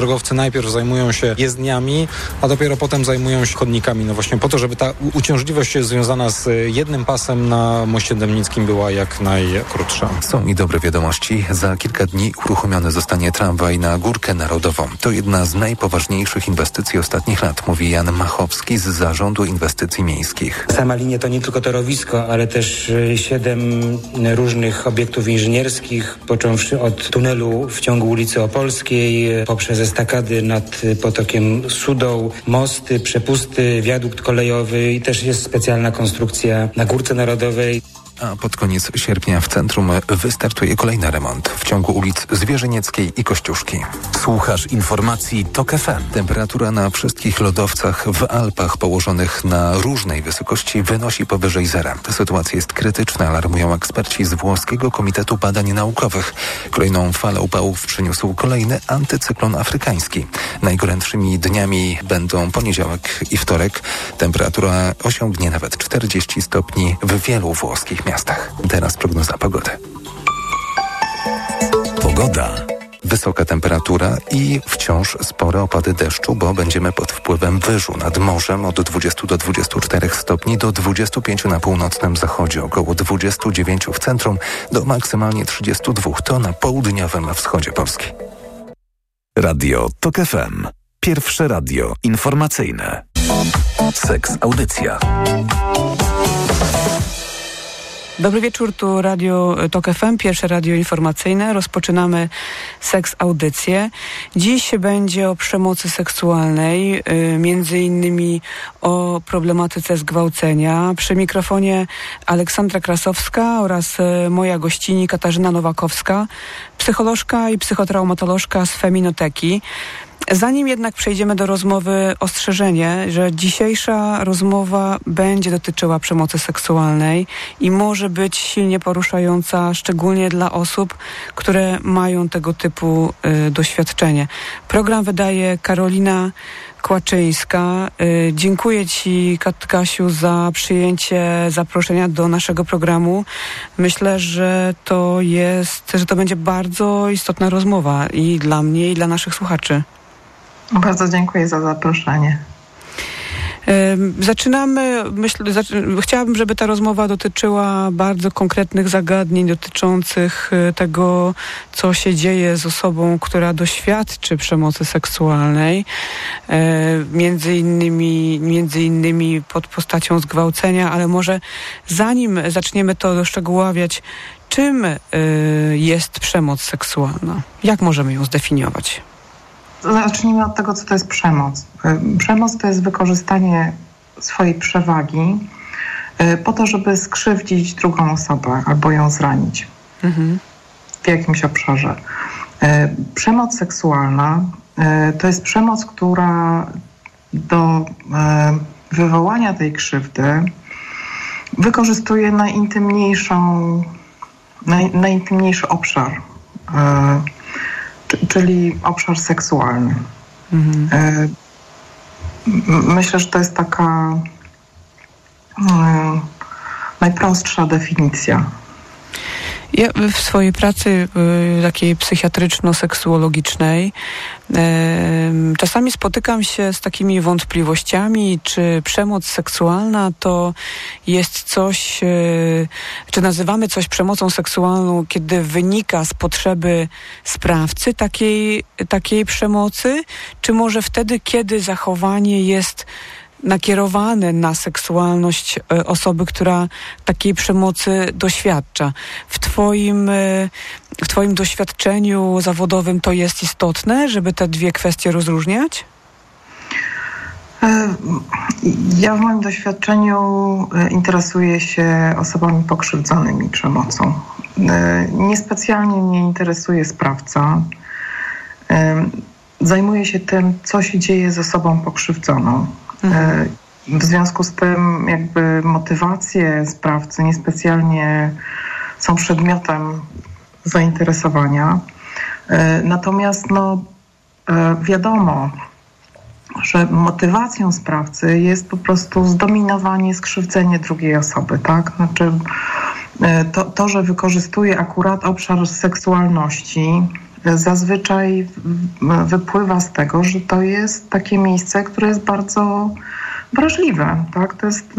drogowcy najpierw zajmują się jezdniami, a dopiero potem zajmują się chodnikami. No właśnie po to, żeby ta uciążliwość związana z jednym pasem na moście Dębnickim była jak najkrótsza. Są i dobre wiadomości. Za kilka dni uruchomiony zostanie tramwaj na Górkę Narodową. To jedna z najpoważniejszych inwestycji ostatnich lat, mówi Jan Machowski z Zarządu Inwestycji Miejskich. Sama linia to nie tylko torowisko, ale też e, siedem różnych obiektów inżynierskich, począwszy od tunelu w ciągu ulicy Opolskiej, e, poprzez estakady nad potokiem Sudą, mosty, przepusty, wiadukt kolejowy i też jest specjalna konstrukcja na Górce Narodowej a pod koniec sierpnia w centrum wystartuje kolejny remont w ciągu ulic Zwierzynieckiej i Kościuszki. Słuchasz informacji TOK FM. Temperatura na wszystkich lodowcach w Alpach położonych na różnej wysokości wynosi powyżej zera. Sytuacja jest krytyczna, alarmują eksperci z włoskiego Komitetu Badań Naukowych. Kolejną falę upałów przyniósł kolejny antycyklon afrykański. Najgorętszymi dniami będą poniedziałek i wtorek. Temperatura osiągnie nawet 40 stopni w wielu włoskich miastach miastach. Teraz prognoza pogody. Pogoda. Wysoka temperatura i wciąż spore opady deszczu, bo będziemy pod wpływem wyżu nad morzem od 20 do 24 stopni do 25 na północnym zachodzie, około 29 w centrum do maksymalnie 32 to na południowym wschodzie Polski. Radio TOK FM. Pierwsze radio informacyjne. Seks Audycja. Dobry wieczór, tu Radio TOK FM, pierwsze radio informacyjne. Rozpoczynamy seks audycję. Dziś będzie o przemocy seksualnej, y, między innymi o problematyce zgwałcenia. Przy mikrofonie Aleksandra Krasowska oraz y, moja gościni Katarzyna Nowakowska, psycholożka i psychotraumatolożka z Feminoteki. Zanim jednak przejdziemy do rozmowy, ostrzeżenie, że dzisiejsza rozmowa będzie dotyczyła przemocy seksualnej i może być silnie poruszająca, szczególnie dla osób, które mają tego typu y, doświadczenie. Program wydaje Karolina Kłaczyńska. Y, dziękuję Ci, Katkasiu, za przyjęcie zaproszenia do naszego programu. Myślę, że to jest, że to będzie bardzo istotna rozmowa i dla mnie, i dla naszych słuchaczy. Bardzo dziękuję za zaproszenie. Zaczynamy, myślę, chciałabym, żeby ta rozmowa dotyczyła bardzo konkretnych zagadnień dotyczących e, tego, co się dzieje z osobą, która doświadczy przemocy seksualnej, e, między innymi, między innymi pod postacią zgwałcenia, ale może zanim zaczniemy to doszczegóławiać, czym e, jest przemoc seksualna? Jak możemy ją zdefiniować? Zacznijmy od tego, co to jest przemoc. Y, przemoc to jest wykorzystanie swojej przewagi y, po to, żeby skrzywdzić drugą osobę albo ją zranić mhm. w jakimś obszarze. Y, przemoc seksualna to jest przemoc, która do wywołania tej krzywdy wykorzystuje najintymniejszą, naj, najintymniejszy obszar czyli obszar seksualny. Mhm. E, myślę, że to jest taka e, najprostsza definicja ja w swojej pracy y, takiej psychiatryczno-seksuologicznej czasami spotykam się z takimi wątpliwościami, czy przemoc seksualna to jest coś, y, czy nazywamy coś przemocą seksualną, kiedy wynika z potrzeby sprawcy takiej, takiej przemocy, czy może wtedy, kiedy zachowanie jest nakierowane na seksualność e, osoby, która takiej przemocy doświadcza. W twoim, e, w twoim doświadczeniu zawodowym to jest istotne, żeby te dwie kwestie rozróżniać? E, ja w moim doświadczeniu interesuję się osobami pokrzywdzonymi przemocą. Niespecjalnie mnie interesuje sprawca. Zajmuję się tym, co się dzieje z osobą pokrzywdzoną. Mhm. W związku z tym jakby motywacje sprawcy niespecjalnie są przedmiotem zainteresowania. E, natomiast no, e, wiadomo, że motywacją sprawcy jest po prostu zdominowanie, skrzywdzenie drugiej osoby, tak? Znaczy to, to że wykorzystuje akurat obszar seksualności zazwyczaj wypływa z tego, że to jest takie miejsce, które jest bardzo wrażliwe. Tak? To jest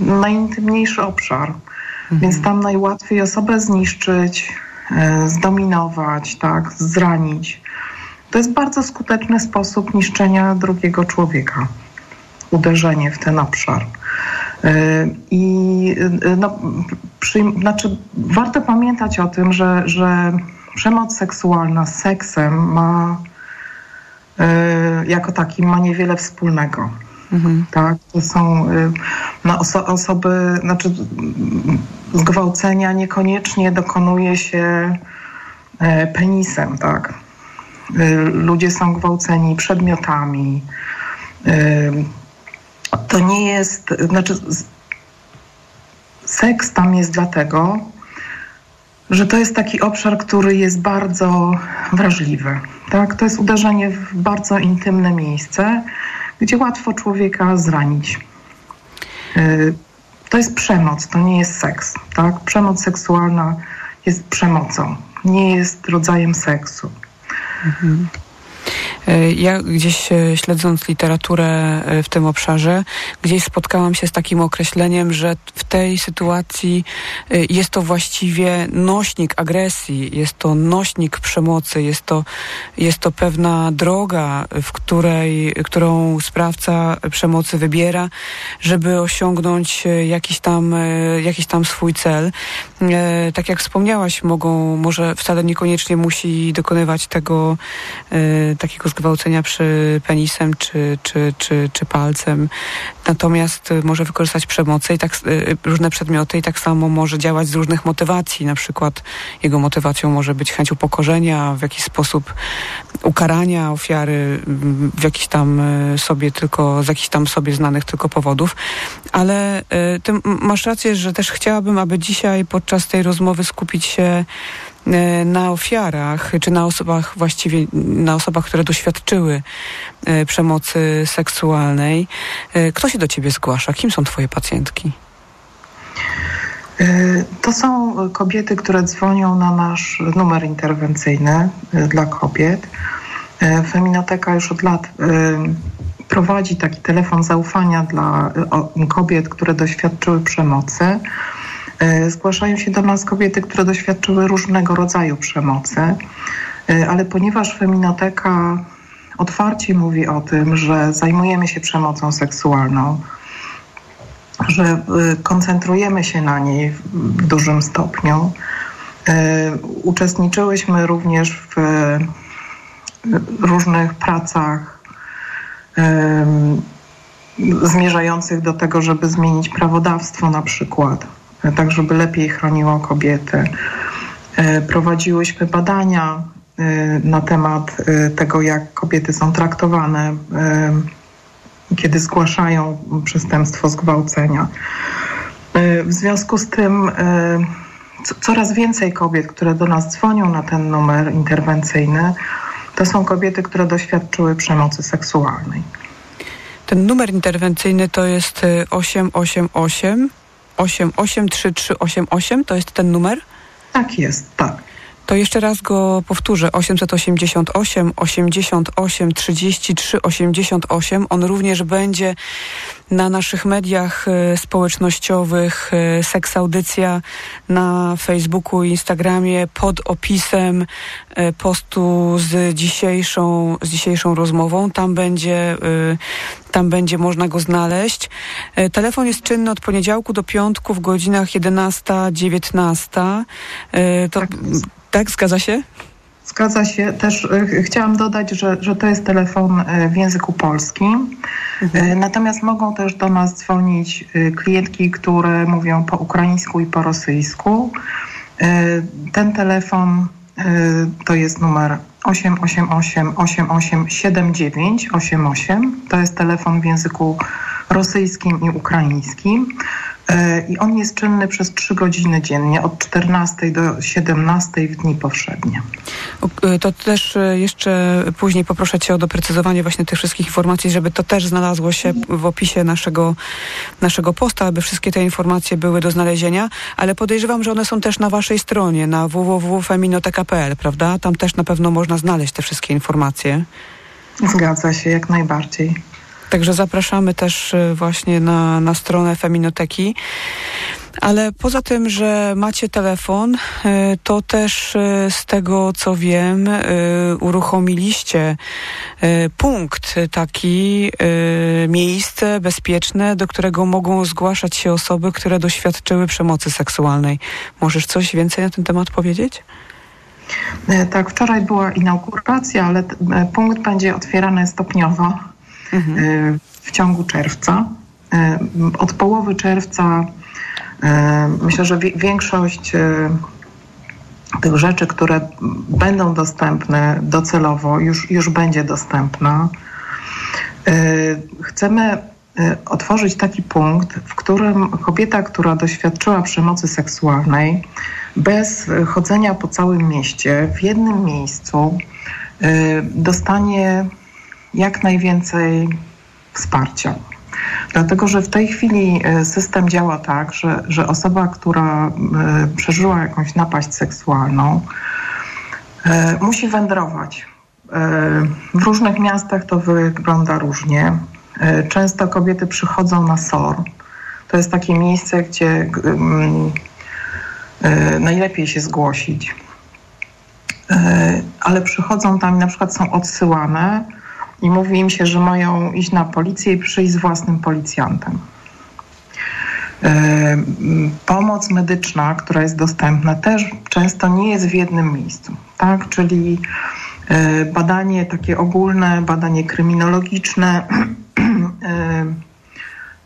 najintymniejszy obszar, mhm. więc tam najłatwiej osobę zniszczyć, e, zdominować, tak? zranić. To jest bardzo skuteczny sposób niszczenia drugiego człowieka. Uderzenie w ten obszar. E, I e, no, przy, znaczy, warto pamiętać o tym, że, że przemoc seksualna z seksem ma jako takim ma niewiele wspólnego. Mhm. Tak, to są y, no, oso osoby, znaczy zgwałcenia niekoniecznie dokonuje się e, penisem, tak. Ludzie są gwałceni przedmiotami. To nie jest, znaczy seks tam jest dlatego, że to jest taki obszar, który jest bardzo wrażliwy. Tak? To jest uderzenie w bardzo intymne miejsce, gdzie łatwo człowieka zranić. Y, to jest przemoc, to nie jest seks. Tak? Przemoc seksualna jest przemocą, nie jest rodzajem seksu. Mhm. E, ja gdzieś e, śledząc literaturę e, w tym obszarze, gdzieś spotkałam się z takim określeniem, że w tej sytuacji jest to właściwie nośnik agresji, jest to nośnik przemocy, jest to, jest to pewna droga, w której, którą sprawca przemocy wybiera, żeby osiągnąć jakiś tam, jakiś tam swój cel. Tak jak wspomniałaś, mogą, może wcale niekoniecznie musi dokonywać tego takiego zgwałcenia przy penisem czy, czy, czy, czy palcem. Natomiast y, może wykorzystać przemocę i tak y, różne przedmioty i tak samo może działać z różnych motywacji. Na przykład jego motywacją może być chęć upokorzenia, w jakiś sposób ukarania ofiary w jakiś tam y, sobie tylko, z jakichś tam sobie znanych tylko powodów. Ale ty masz rację, że też chciałabym, aby dzisiaj podczas tej rozmowy skupić się na ofiarach, czy na osobach właściwie, na osobach, które doświadczyły e, przemocy seksualnej. E, kto się do ciebie zgłasza? Kim są twoje pacjentki? To są kobiety, które dzwonią na nasz numer interwencyjny dla kobiet. Feminoteka już od lat prowadzi taki telefon zaufania dla kobiet, które doświadczyły przemocy. E, zgłaszają się do nas kobiety, które doświadczyły różnego rodzaju przemocy, e, ale ponieważ feminoteka otwarcie mówi o tym, że zajmujemy się przemocą seksualną, że e, koncentrujemy się na niej w dużym stopniu. Uczestniczyłyśmy również w różnych pracach zmierzających do tego, żeby zmienić prawodawstwo na przykład tak żeby lepiej chroniło kobiety. E, prowadziłyśmy badania e, na temat e, tego, jak kobiety są traktowane, kiedy zgłaszają przestępstwo zgwałcenia. W związku z tym coraz więcej kobiet, które do nas dzwonią na ten numer interwencyjny, to są kobiety, które doświadczyły przemocy seksualnej. Ten numer interwencyjny to jest 888 88388 to jest ten numer? Tak jest, tak. To jeszcze raz go powtórzę. 888 88 33 88. On również będzie na naszych mediach e, społecznościowych e, Seks Audycja na Facebooku i Instagramie pod opisem e, postu z dzisiejszą, z dzisiejszą rozmową. Tam będzie, tam będzie można go znaleźć. Telefon jest czynny od poniedziałku do piątku w godzinach 11-19. To, tak, tak, zgadza się? Zgadza się. Też y, chciałam dodać, że, że to jest telefon y, w języku polskim. Mhm. Y, natomiast mogą też do nas dzwonić klientki, które mówią po ukraińsku i po rosyjsku. Ten telefon to jest numer 888 887988. To jest telefon w języku rosyjskim i ukraińskim. E, I on jest czynny przez 3 godziny dziennie, od 14 do 17 w dni powszednie. O, To też e, jeszcze później poproszę Cię o doprecyzowanie właśnie tych wszystkich informacji, żeby to też znalazło się w opisie naszego, naszego posta, aby wszystkie te informacje były do znalezienia, ale podejrzewam, że one są też na Waszej stronie, na www.feminoteka.pl, prawda? Tam też na pewno można znaleźć te wszystkie informacje. Zgadza się, jak najbardziej. Także zapraszamy też y, właśnie na, na stronę Feminoteki. Ale poza tym, że macie telefon, y, to też y, z tego co wiem, uruchomiliście punkt taki, miejsce bezpieczne, do którego mogą zgłaszać się osoby, które doświadczyły przemocy seksualnej. Możesz coś więcej na ten temat powiedzieć? Tak, wczoraj była inauguracja, ale punkt będzie otwierany stopniowo mhm. w ciągu czerwca. E, od połowy czerwca e, myślę, że większość tych rzeczy, które będą dostępne docelowo, już, już będzie dostępna. Chcemy otworzyć taki punkt, w którym kobieta, która doświadczyła przemocy seksualnej, bez chodzenia po całym mieście, w jednym miejscu, dostanie jak najwięcej wsparcia. Dlatego, że w tej chwili e, system działa tak, że, że osoba, która e, przeżyła jakąś napaść seksualną, e, musi wędrować. W różnych miastach to wygląda różnie. Często kobiety przychodzą na SOR. To jest takie miejsce, gdzie najlepiej się zgłosić. Ale przychodzą tam na przykład są odsyłane i mówi im się, że mają iść na policję i przyjść z własnym policjantem. E, pomoc medyczna, która jest dostępna, też często nie jest w jednym miejscu, tak? Czyli e, badanie takie ogólne, badanie kryminologiczne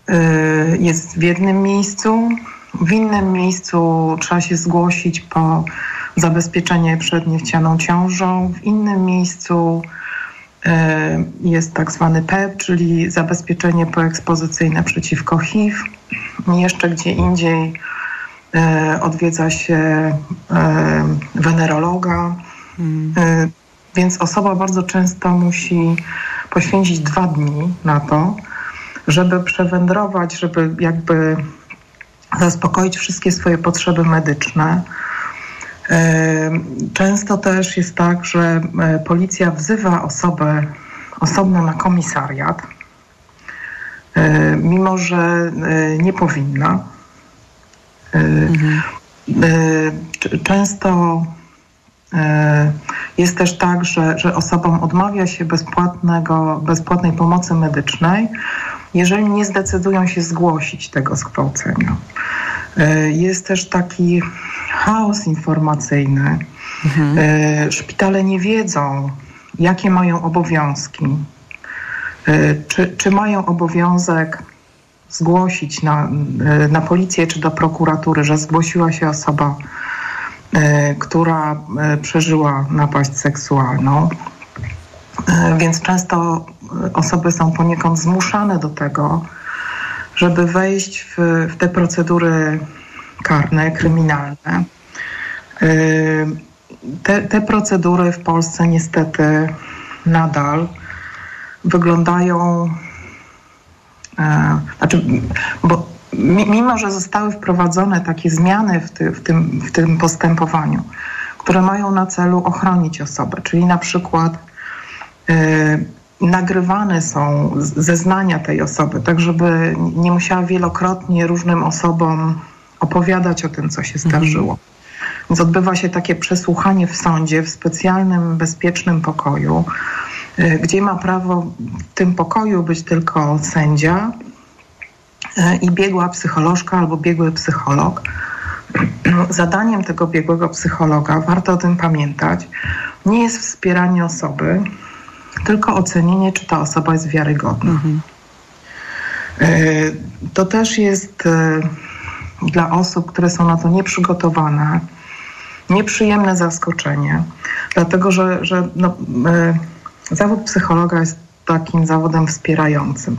e, jest w jednym miejscu. W innym miejscu trzeba się zgłosić po zabezpieczenie przed niechcianą ciążą. W innym miejscu jest tak zwany PEP, czyli zabezpieczenie poekspozycyjne przeciwko HIV. Jeszcze gdzie indziej e, odwiedza się e, wenerologa. Hmm. Więc osoba bardzo często musi poświęcić dwa dni na to, żeby przewędrować, żeby jakby zaspokoić wszystkie swoje potrzeby medyczne Często też jest tak, że e, policja wzywa osobę osobno na komisariat, e, mimo że e, nie powinna. Mhm. Często jest też tak, że, że osobom odmawia się bezpłatnego, bezpłatnej pomocy medycznej, jeżeli nie zdecydują się zgłosić tego zgwałcenia. Jest też taki chaos informacyjny. Mhm. E, szpitale nie wiedzą, jakie mają obowiązki. E, czy, czy mają obowiązek zgłosić na, e, na policję czy do prokuratury, że zgłosiła się osoba, która przeżyła napaść seksualną. Więc często osoby są poniekąd zmuszane do tego, żeby wejść w, w te procedury karne, kryminalne. Y, te, te procedury w Polsce niestety nadal wyglądają, e, znaczy, bo mimo, że zostały wprowadzone takie zmiany w, ty, w, tym, w tym postępowaniu, które mają na celu ochronić osobę, czyli na przykład y, nagrywane są zeznania tej osoby, tak żeby nie musiała wielokrotnie różnym osobom opowiadać o tym, co się zdarzyło. Więc odbywa się takie przesłuchanie w sądzie w specjalnym, bezpiecznym pokoju, y, gdzie ma prawo w tym pokoju być tylko sędzia y, i biegła psycholożka albo biegły psycholog. Zadaniem tego biegłego psychologa, warto o tym pamiętać, nie jest wspieranie osoby, tylko ocenienie, czy ta osoba jest wiarygodna. Mhm. Y, to też jest dla osób, które są na to nieprzygotowane, nieprzyjemne zaskoczenie, dlatego że, że no, y, zawód psychologa jest takim zawodem wspierającym.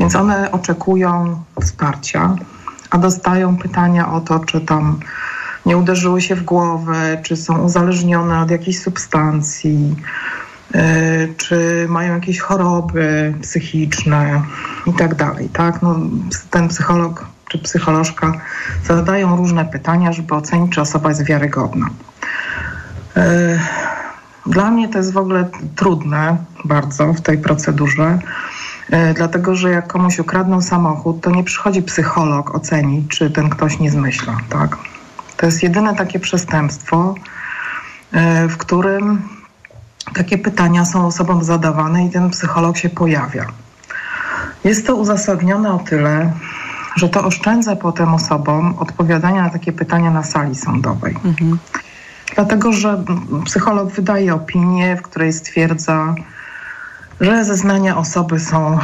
Więc one oczekują wsparcia, a dostają pytania o to, czy tam nie uderzyły się w głowę, czy są uzależnione od jakiejś substancji, czy mają jakieś choroby psychiczne i tak dalej. Tak? No, ten psycholog czy psycholożka zadają różne pytania, żeby ocenić, czy osoba jest wiarygodna. Y, dla mnie to jest w ogóle trudne bardzo w tej procedurze, y, dlatego że jak komuś ukradną samochód, to nie przychodzi psycholog ocenić, czy ten ktoś nie zmyśla. Tak? To jest jedyne takie przestępstwo, w którym takie pytania są osobom zadawane i ten psycholog się pojawia. Jest to uzasadnione o tyle, że to oszczędza potem osobom odpowiadania na takie pytania na sali sądowej. Mhm. Dlatego, że psycholog wydaje opinię, w której stwierdza, że zeznania osoby są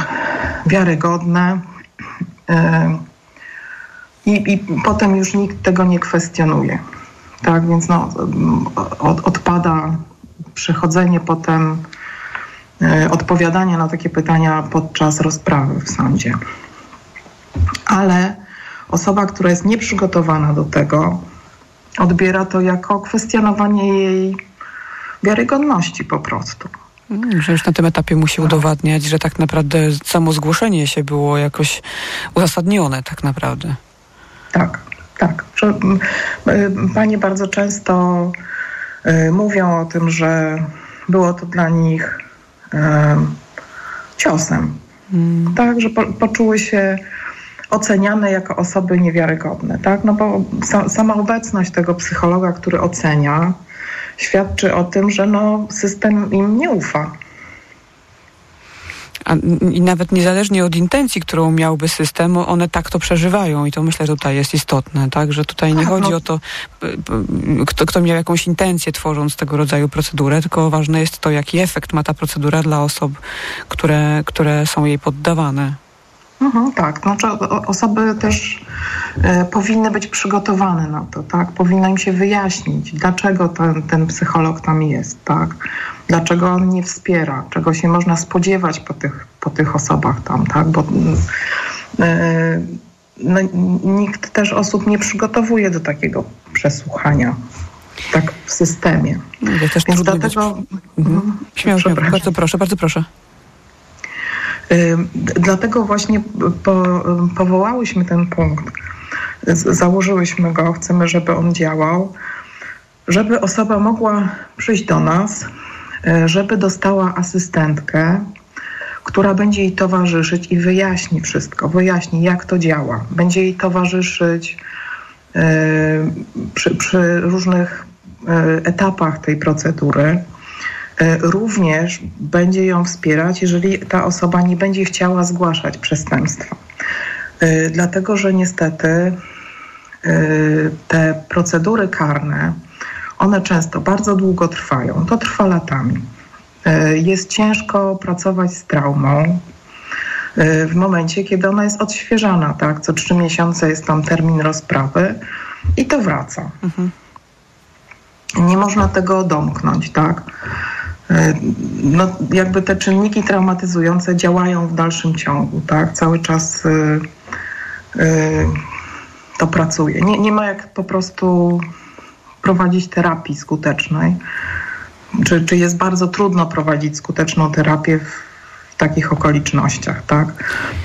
wiarygodne yy, i, i potem już nikt tego nie kwestionuje. Tak, więc no, od, odpada przechodzenie potem yy, odpowiadania na takie pytania podczas rozprawy w sądzie. Ale osoba, która jest nieprzygotowana do tego, odbiera to jako kwestionowanie jej wiarygodności po prostu. Mm, że już na tym etapie musi udowadniać, że tak naprawdę samo zgłoszenie się było jakoś uzasadnione tak naprawdę. Tak, tak. Panie bardzo często mówią o tym, że było to dla nich y, ciosem. Hmm. Tak, że po, poczuły się oceniane jako osoby niewiarygodne, tak? No bo sa, sama obecność tego psychologa, który ocenia, świadczy o tym, że no, system im nie ufa. A, I nawet niezależnie od intencji, którą miałby system, one tak to przeżywają i to myślę, że tutaj jest istotne, tak? Że tutaj nie tak, chodzi no. o to, kto, kto miał jakąś intencję tworząc tego rodzaju procedurę, tylko ważne jest to, jaki efekt ma ta procedura dla osób, które, które są jej poddawane. Mhm, tak, znaczy osoby też e, powinny być przygotowane na to, tak? Powinno im się wyjaśnić, dlaczego ten, ten psycholog tam jest, tak? Dlaczego on nie wspiera, czego się można spodziewać po tych, po tych osobach tam, tak? Bo e, no, nikt też osób nie przygotowuje do takiego przesłuchania tak w systemie. No, też Więc dlatego... Być... Mhm. Śmiało, śmiało. Bardzo proszę, bardzo proszę. Dlatego właśnie po, powołałyśmy ten punkt, założyłyśmy go, chcemy, żeby on działał, żeby osoba mogła przyjść do nas, e, żeby dostała asystentkę, która będzie jej towarzyszyć i wyjaśni wszystko, wyjaśni jak to działa. Będzie jej towarzyszyć e, przy, przy różnych e, etapach tej procedury również będzie ją wspierać, jeżeli ta osoba nie będzie chciała zgłaszać przestępstwa. E, dlatego, że niestety e, te procedury karne, one często bardzo długo trwają. To trwa latami. Jest ciężko pracować z traumą w momencie, kiedy ona jest odświeżana, tak? Co trzy miesiące jest tam termin rozprawy i to wraca. Mhm. Nie można tego domknąć, tak? E, no, jakby te czynniki traumatyzujące działają w dalszym ciągu, tak? Cały czas y, y, to pracuje. Nie, nie ma jak po prostu prowadzić terapii skutecznej. Czy, czy jest bardzo trudno prowadzić skuteczną terapię w takich okolicznościach, tak?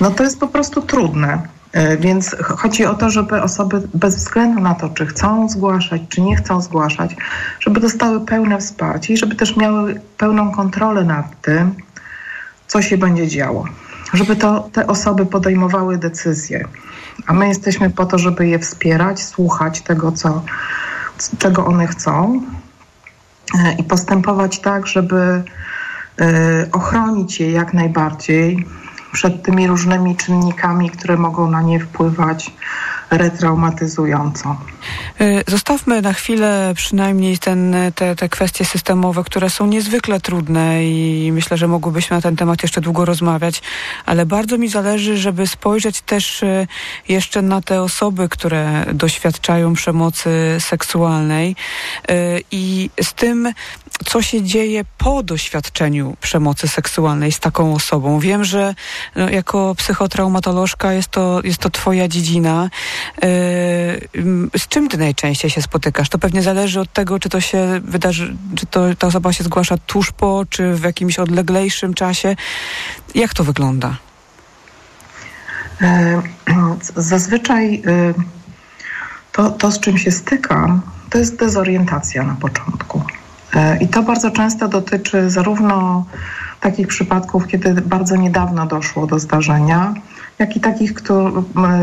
No to jest po prostu trudne. E, więc chodzi o to, żeby osoby bez względu na to, czy chcą zgłaszać, czy nie chcą zgłaszać, żeby dostały pełne wsparcie i żeby też miały pełną kontrolę nad tym, co się będzie działo. Żeby to te osoby podejmowały decyzje. A my jesteśmy po to, żeby je wspierać, słuchać tego, co, czego one chcą e, i postępować tak, żeby e, ochronić je jak najbardziej przed tymi różnymi czynnikami, które mogą na nie wpływać retraumatyzująco. Y, zostawmy na chwilę przynajmniej ten, te, te kwestie systemowe, które są niezwykle trudne i myślę, że mogłybyśmy na ten temat jeszcze długo rozmawiać, ale bardzo mi zależy, żeby spojrzeć też y, jeszcze na te osoby, które doświadczają przemocy seksualnej y, i z tym, co się dzieje po doświadczeniu przemocy seksualnej z taką osobą. Wiem, że no, jako psychotraumatolożka jest to, jest to twoja dziedzina Z czym ty najczęściej się spotykasz? To pewnie zależy od tego, czy to się wydarzy, czy to, ta osoba się zgłasza tuż po, czy w jakimś odleglejszym czasie. Jak to wygląda? Zazwyczaj to, to, z czym się stykam, to jest dezorientacja na początku. I to bardzo często dotyczy zarówno takich przypadków, kiedy bardzo niedawno doszło do zdarzenia, jak i takich,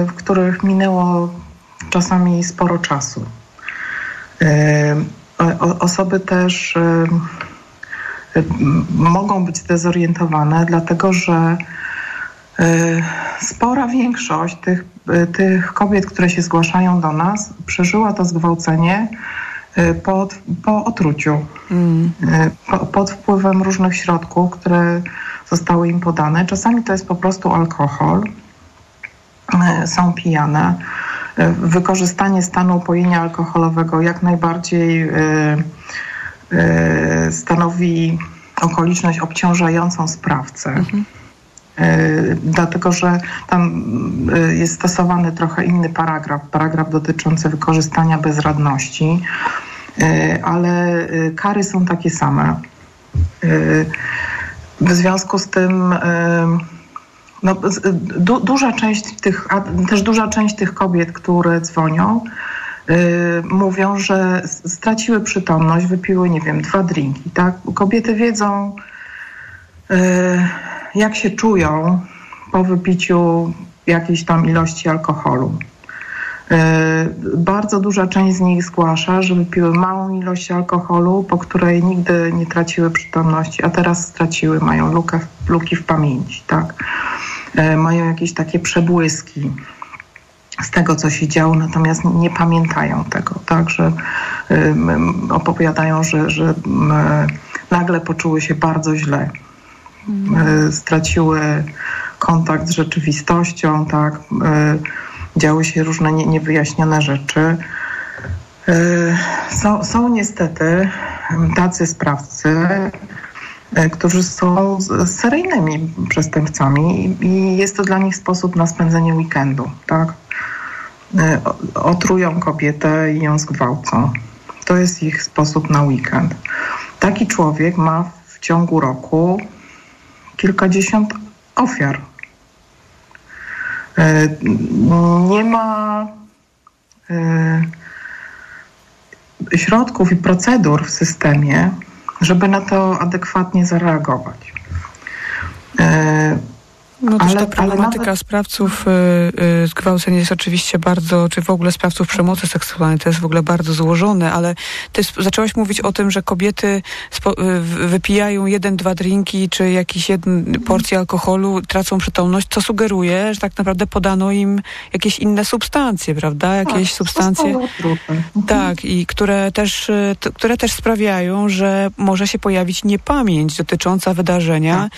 w których minęło czasami sporo czasu. Osoby też mogą być zdezorientowane, dlatego że spora większość tych, tych kobiet, które się zgłaszają do nas, przeżyła to zgwałcenie pod, po otruciu, mm. po, pod wpływem różnych środków, które zostały im podane. Czasami to jest po prostu alkohol, są pijane. Wykorzystanie stanu upojenia alkoholowego jak najbardziej stanowi okoliczność obciążającą sprawcę. Mhm. Dlatego, że tam jest stosowany trochę inny paragraf, paragraf dotyczący wykorzystania bezradności, ale kary są takie same. W związku z tym no, du, duża część tych, też duża część tych kobiet, które dzwonią, mówią, że straciły przytomność, wypiły, nie wiem, dwa drinki. Tak? Kobiety wiedzą, jak się czują po wypiciu jakiejś tam ilości alkoholu. Bardzo duża część z nich zgłasza, że wypiły małą ilość alkoholu, po której nigdy nie traciły przytomności, a teraz straciły, mają lukę, luki w pamięci, tak? Mają jakieś takie przebłyski z tego, co się działo, natomiast nie pamiętają tego, tak? Że opowiadają, że, że nagle poczuły się bardzo źle E, straciły kontakt z rzeczywistością, tak, e, działy się różne niewyjaśnione rzeczy. E, są, są niestety tacy sprawcy, którzy są seryjnymi przestępcami i jest to dla nich sposób na spędzenie weekendu, tak? Otrują kobietę i ją zgwałcą. To jest ich sposób na weekend. Taki człowiek ma w ciągu roku kilkadziesiąt ofiar. E, nie ma e, środków i procedur w systemie, żeby na to adekwatnie zareagować. No też ale, ta problematyka nawet... sprawców y, y, zgwałceń jest oczywiście bardzo, czy w ogóle sprawców przemocy seksualnej, to jest w ogóle bardzo złożone, ale ty zaczęłaś mówić o tym, że kobiety spo, y, wypijają jeden, dwa drinki, czy jakieś porcję alkoholu, tracą przytomność, co sugeruje, że tak naprawdę podano im jakieś inne substancje, prawda? Jakieś tak, substancje. Tak, i które też, y, które też sprawiają, że może się pojawić niepamięć dotycząca wydarzenia.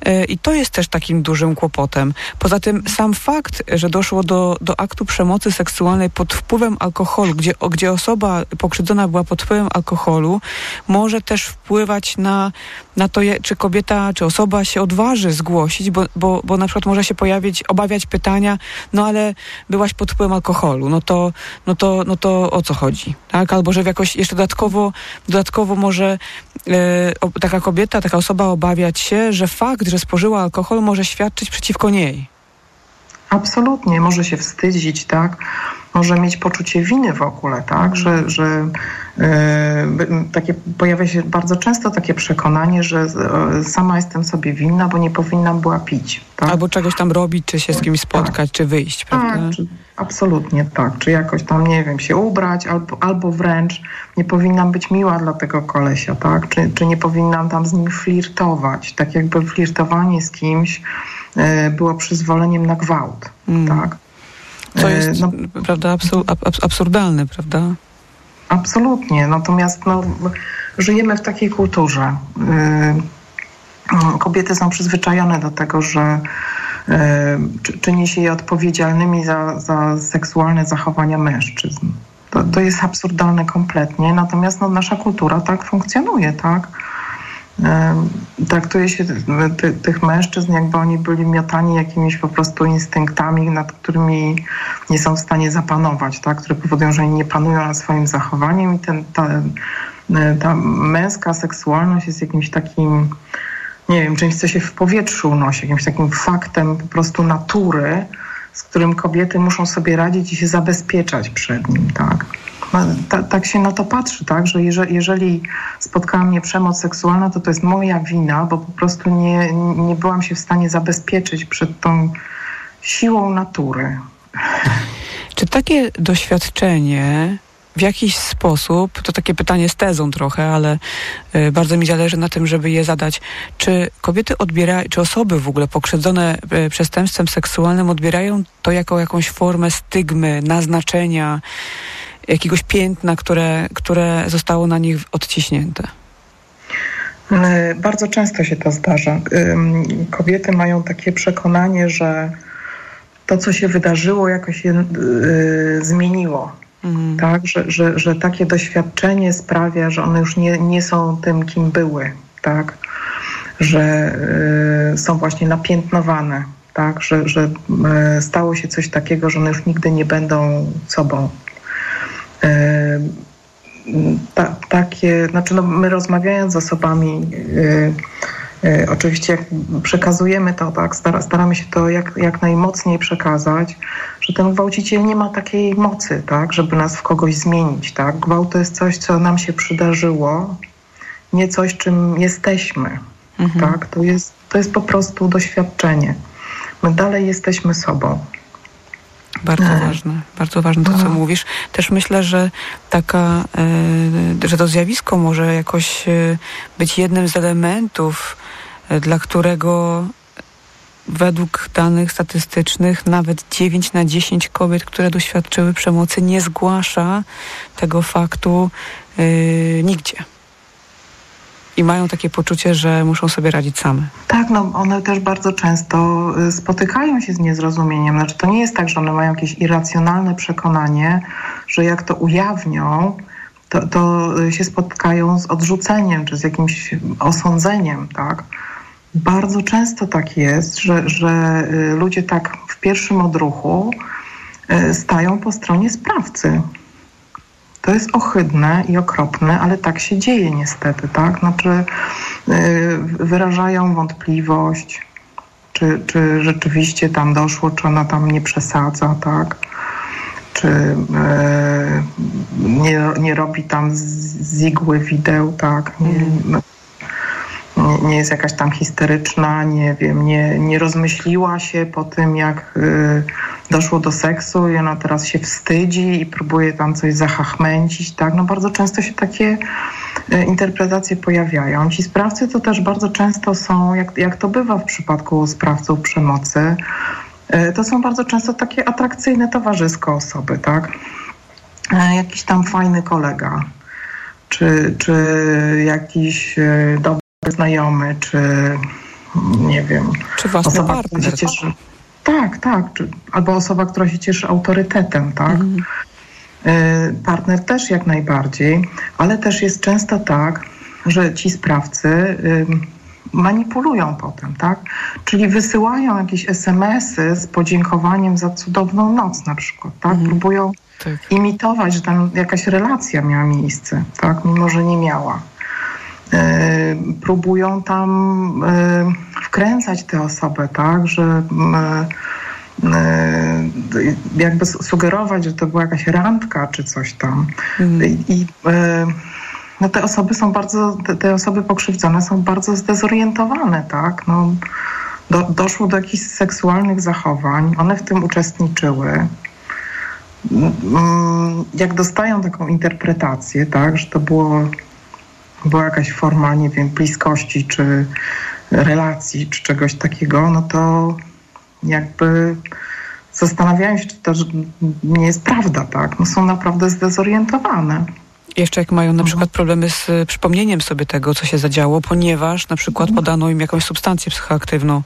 Tak. Y, I to jest też takim dużym kłopotem. Poza tym sam fakt, że doszło do, do aktu przemocy seksualnej pod wpływem alkoholu, gdzie, gdzie osoba pokrzywdzona była pod wpływem alkoholu, może też wpływać na, na to, czy kobieta, czy osoba się odważy zgłosić, bo, bo, bo na przykład może się pojawić, obawiać pytania, no ale byłaś pod wpływem alkoholu, no to, no to, no to o co chodzi, tak? Albo że jakoś jeszcze dodatkowo, dodatkowo może e, taka kobieta, taka osoba obawiać się, że fakt, że spożyła alkohol może świadczyć przeciwko niej. Absolutnie, może się wstydzić, tak? Może mieć poczucie winy w ogóle, tak? Że, że yy, takie, pojawia się bardzo często takie przekonanie, że yy, sama jestem sobie winna, bo nie powinnam była pić. Tak? Albo czegoś tam robić, czy się z kimś spotkać, tak. czy wyjść, prawda? Tak, czy, absolutnie tak. Czy jakoś tam, nie wiem, się ubrać, albo, albo wręcz nie powinnam być miła dla tego kolesia, tak? Czy, czy nie powinnam tam z nim flirtować. Tak jakby flirtowanie z kimś E, było przyzwoleniem na gwałt. Mm. Tak? To e, jest no, prawda, absurdalne, prawda? Absolutnie. Natomiast no, żyjemy w takiej kulturze. E, kobiety są przyzwyczajone do tego, że czyni się je odpowiedzialnymi za, za seksualne zachowania mężczyzn. To, to jest absurdalne kompletnie, natomiast no, nasza kultura tak funkcjonuje, tak? Traktuje się ty, tych mężczyzn, jakby oni byli miotani jakimiś po prostu instynktami, nad którymi nie są w stanie zapanować, tak? które powodują, że oni nie panują nad swoim zachowaniem i ten, ta, ta męska seksualność jest jakimś takim, nie wiem, czymś, co się w powietrzu unosi, jakimś takim faktem po prostu natury, z którym kobiety muszą sobie radzić i się zabezpieczać przed nim, tak? Ta, tak się na to patrzy, tak, że jeżeli, jeżeli spotkała mnie przemoc seksualna, to to jest moja wina, bo po prostu nie, nie byłam się w stanie zabezpieczyć przed tą siłą natury. Czy takie doświadczenie w jakiś sposób, to takie pytanie z tezą trochę, ale y, bardzo mi zależy na tym, żeby je zadać. Czy kobiety odbierają, czy osoby w ogóle pokrzywdzone y, przestępstwem seksualnym odbierają to jako jakąś formę stygmy, naznaczenia, jakiegoś piętna, które, które zostało na nich odciśnięte? E, bardzo często się to zdarza. Kobiety mają takie przekonanie, że to, co się wydarzyło, jakoś je e, zmieniło. Mhm. Tak, że, że, że takie doświadczenie sprawia, że one już nie, nie są tym, kim były, tak, że y, są właśnie napiętnowane, tak, że, że stało się coś takiego, że one już nigdy nie będą sobą. Ta, takie, znaczy no, my rozmawiając z osobami, yy, yy, oczywiście jak przekazujemy to, tak, stara, staramy się to jak, jak najmocniej przekazać, że ten gwałciciel nie ma takiej mocy, tak, żeby nas w kogoś zmienić. Tak? Gwałt to jest coś, co nam się przydarzyło, nie coś, czym jesteśmy. Mhm. Tak? To, jest, to jest po prostu doświadczenie. My dalej jesteśmy sobą. Bardzo tak. ważne, bardzo ważne to, co no. mówisz. Też myślę, że taka, e, że to zjawisko może jakoś e, być jednym z elementów, e, dla którego według danych statystycznych nawet 9 na 10 kobiet, które doświadczyły przemocy, nie zgłasza tego faktu nigdzie i mają takie poczucie, że muszą sobie radzić same. Tak, no one też bardzo często y, spotykają się z niezrozumieniem. Znaczy to nie jest tak, że one mają jakieś irracjonalne przekonanie, że jak to ujawnią, to, to się spotkają z odrzuceniem czy z jakimś osądzeniem, tak? Bardzo często tak jest, że, że y, ludzie tak w pierwszym odruchu y, stają po stronie sprawcy. To jest ohydne i okropne, ale tak się dzieje niestety, tak? Znaczy yy, wyrażają wątpliwość, czy, czy rzeczywiście tam doszło, czy ona tam nie przesadza, tak? Czy yy, nie, nie robi tam z, z igły wideł, tak? Nie, no, nie, jest jakaś tam histeryczna, nie wiem, nie, nie rozmyśliła się po tym, jak y, doszło do seksu i ona teraz się wstydzi i próbuje tam coś zahachmęcić, tak? No bardzo często się takie y, interpretacje pojawiają. Ci sprawcy to też bardzo często są, jak, jak to bywa w przypadku sprawców przemocy, y, to są bardzo często takie atrakcyjne towarzysko osoby, tak? Y, jakiś tam fajny kolega, czy, czy jakiś y, dobry znajomy, czy nie wiem, czy osoba, partner. która się cieszy. Tak, tak. Czy, albo osoba, która się cieszy autorytetem, tak? Mhm. Y, partner też jak najbardziej, ale też jest często tak, że ci sprawcy y, manipulują potem, tak? Czyli wysyłają jakieś SMS-y z podziękowaniem za cudowną noc na przykład, tak? Mhm. Próbują tak. imitować, że tam jakaś relacja miała miejsce, tak? Mimo, że nie miała. E, próbują tam e, wkręcać tę osobę, tak, że e, jakby sugerować, że to była jakaś randka czy coś tam. Mhm. I no te osoby są bardzo, te, te, osoby pokrzywdzone są bardzo zdezorientowane, tak? No, do, doszło do jakichś seksualnych zachowań, one w tym uczestniczyły. Mm, jak dostają taką interpretację, tak, że to było była jakaś forma, nie wiem, bliskości czy relacji czy czegoś takiego, no to jakby zastanawiają się, czy to nie jest prawda, tak? No są naprawdę zdezorientowane. Jeszcze jak mają na mhm. przykład problemy z przypomnieniem sobie tego, co się zadziało, ponieważ na przykład mhm. podano im jakąś substancję psychoaktywną,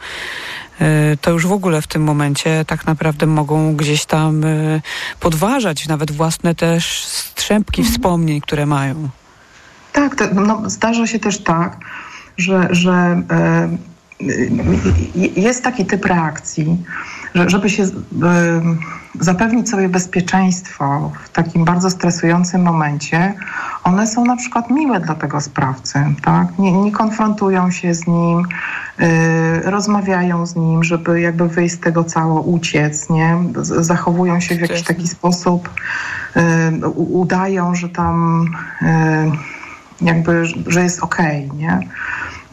e, to już w ogóle w tym momencie tak naprawdę mogą gdzieś tam e, podważać nawet własne też strzępki mhm. wspomnień, które mają. Tak, to, no, zdarza się też tak, że, że jest taki typ reakcji, żeby się zapewnić sobie bezpieczeństwo w takim bardzo stresującym momencie, one są na przykład miłe dla tego sprawcy, tak? Nie, nie konfrontują się z nim, yy, rozmawiają z nim, żeby jakby wyjść z tego cało, uciec, nie? Zachowują się w jakiś taki sposób, yy, udają, że tam yy, jakby, że jest okej, okay, nie?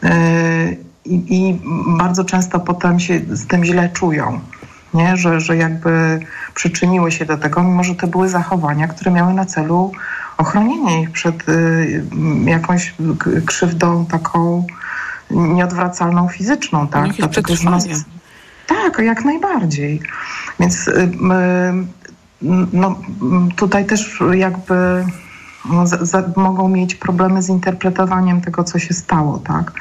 Yy, i, I bardzo często potem się z tym źle czują nie? Że, że jakby przyczyniły się do tego, mimo że to były zachowania, które miały na celu ochronienie ich przed y, jakąś krzywdą taką nieodwracalną fizyczną. Tak? No, Dlatego, że nas... Tak, jak najbardziej. Więc y, y, no, tutaj też jakby no, za, mogą mieć problemy z interpretowaniem tego, co się stało, tak?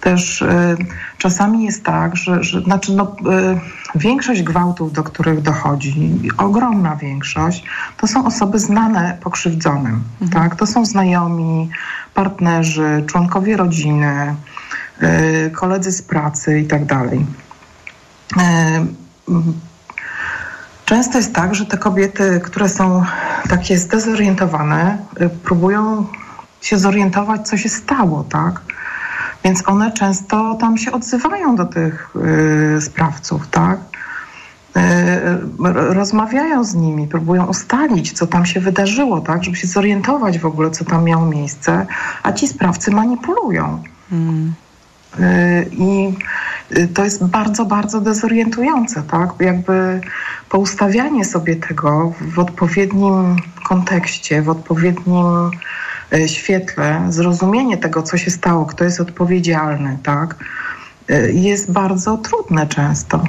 Też y, czasami jest tak, że, że znaczy no, y, większość gwałtów, do których dochodzi, ogromna większość, to są osoby znane pokrzywdzonym. Mhm. Tak? To są znajomi, partnerzy, członkowie rodziny, y, koledzy z pracy i tak dalej. Często jest tak, że te kobiety, które są takie zdezorientowane, próbują się zorientować, co się stało, tak? Więc one często tam się odzywają do tych y, sprawców, tak? Y, rozmawiają z nimi, próbują ustalić, co tam się wydarzyło, tak? Żeby się zorientować w ogóle, co tam miało miejsce, a ci sprawcy manipulują. Mm. Y, I to jest bardzo, bardzo dezorientujące, tak? Jakby poustawianie sobie tego w odpowiednim kontekście, w odpowiednim E, świetle zrozumienie tego, co się stało, kto jest odpowiedzialny, tak, e, jest bardzo trudne często.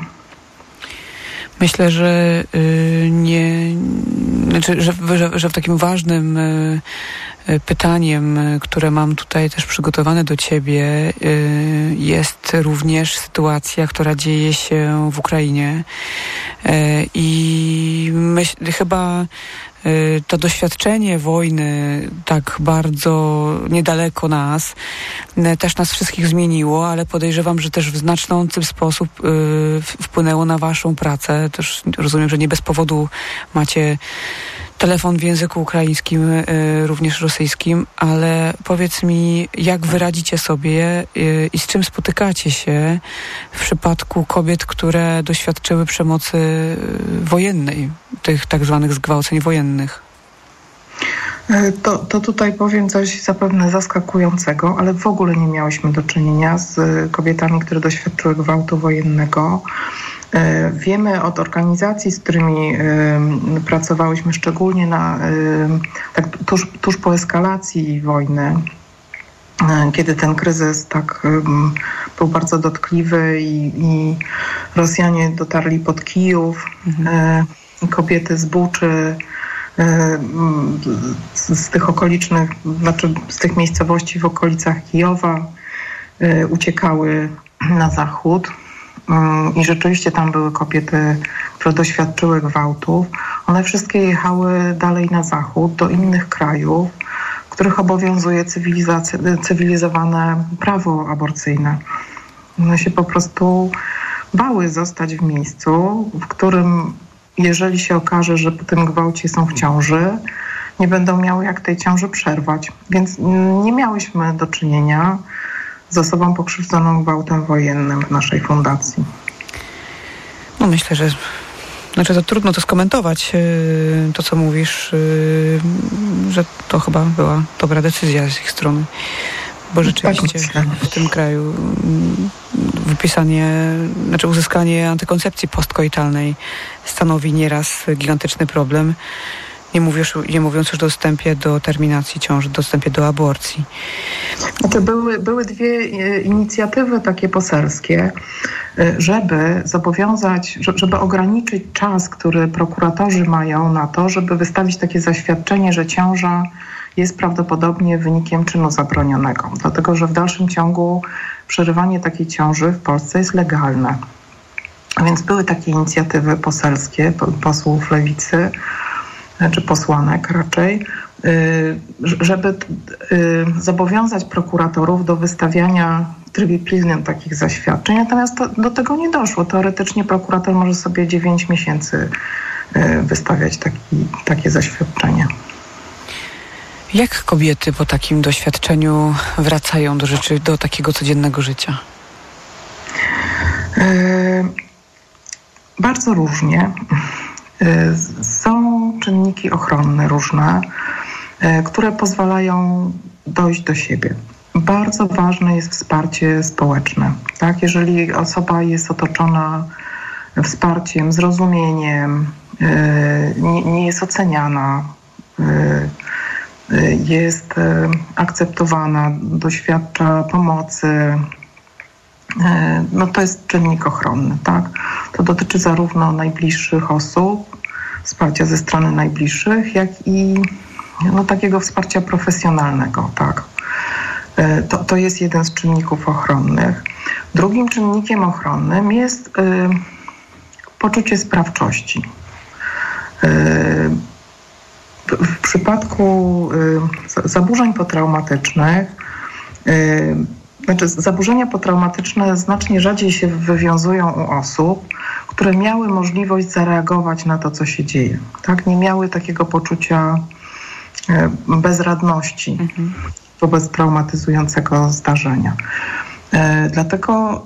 Myślę, że y, nie, znaczy, że, że, że w takim ważnym y, y, pytaniem, które mam tutaj też przygotowane do ciebie, jest również sytuacja, która dzieje się w Ukrainie. I myśl, chyba to doświadczenie wojny tak bardzo niedaleko nas też nas wszystkich zmieniło, ale podejrzewam, że też w znaczący sposób wpłynęło na waszą pracę. Też rozumiem, że nie bez powodu macie telefon w języku ukraińskim, y, również rosyjskim, ale powiedz mi, jak wyradzicie sobie y, i z czym spotykacie się w przypadku kobiet, które doświadczyły przemocy y, wojennej, tych tak zwanych zgwałceń wojennych? E, to, to tutaj powiem coś zapewne zaskakującego, ale w ogóle nie miałyśmy do czynienia z kobietami, które doświadczyły gwałtu wojennego. E, wiemy od organizacji, z którymi e, pracowałyśmy, szczególnie na, e, tak tuż, tuż po eskalacji wojny, kiedy ten kryzys tak był bardzo dotkliwy i, i Rosjanie dotarli pod Kijów, mhm. kobiety z Buczy, z, z, tych okolicznych, znaczy z tych miejscowości w okolicach Kijowa uciekały na zachód. Mm, i rzeczywiście tam były kobiety, które doświadczyły gwałtów. One wszystkie jechały dalej na zachód, do innych krajów, w których obowiązuje cywilizowane prawo aborcyjne. One się po prostu bały zostać w miejscu, w którym jeżeli się okaże, że po tym gwałcie są w ciąży, nie będą miały jak tej ciąży przerwać. Więc nie miałyśmy do czynienia z osobą pokrzywdzoną gwałtem wojennym w naszej fundacji. No myślę, że znaczy to trudno to skomentować, yy, to co mówisz, yy, że to chyba była dobra decyzja z ich strony. Bo rzeczywiście tak, w tym kraju yy, wypisanie, znaczy uzyskanie antykoncepcji postkoitalnej stanowi nieraz gigantyczny problem. Nie, mówisz, nie mówiąc już o dostępie do terminacji ciąży, dostępie do aborcji. Znaczy były, były dwie e, inicjatywy takie poselskie, e, żeby zobowiązać, żeby ograniczyć czas, który prokuratorzy mają na to, żeby wystawić takie zaświadczenie, że ciąża jest prawdopodobnie wynikiem czynu zabronionego. Dlatego, że w dalszym ciągu przerywanie takiej ciąży w Polsce jest legalne. Więc były takie inicjatywy poselskie posłów lewicy, czy posłanek raczej, żeby zobowiązać prokuratorów do wystawiania w trybie pilnym takich zaświadczeń. Natomiast to, do tego nie doszło. Teoretycznie prokurator może sobie 9 miesięcy wystawiać taki, takie zaświadczenie. Jak kobiety po takim doświadczeniu wracają do rzeczy, do takiego codziennego życia? Bardzo różnie. Są czynniki ochronne różne, które pozwalają dojść do siebie. Bardzo ważne jest wsparcie społeczne. Tak? Jeżeli osoba jest otoczona wsparciem, zrozumieniem, nie, nie jest oceniana, jest akceptowana, doświadcza pomocy, no to jest czynnik ochronny, tak? To dotyczy zarówno najbliższych osób, wsparcia ze strony najbliższych, jak i no, takiego wsparcia profesjonalnego, tak? To, to jest jeden z czynników ochronnych. Drugim czynnikiem ochronnym jest y, poczucie sprawczości. Y, w przypadku y, zaburzeń potraumatycznych, znaczy zaburzenia potraumatyczne znacznie rzadziej się wywiązują u osób, które miały możliwość zareagować na to, co się dzieje. Tak? Nie miały takiego poczucia y, bezradności mhm. wobec traumatyzującego zdarzenia. Dlatego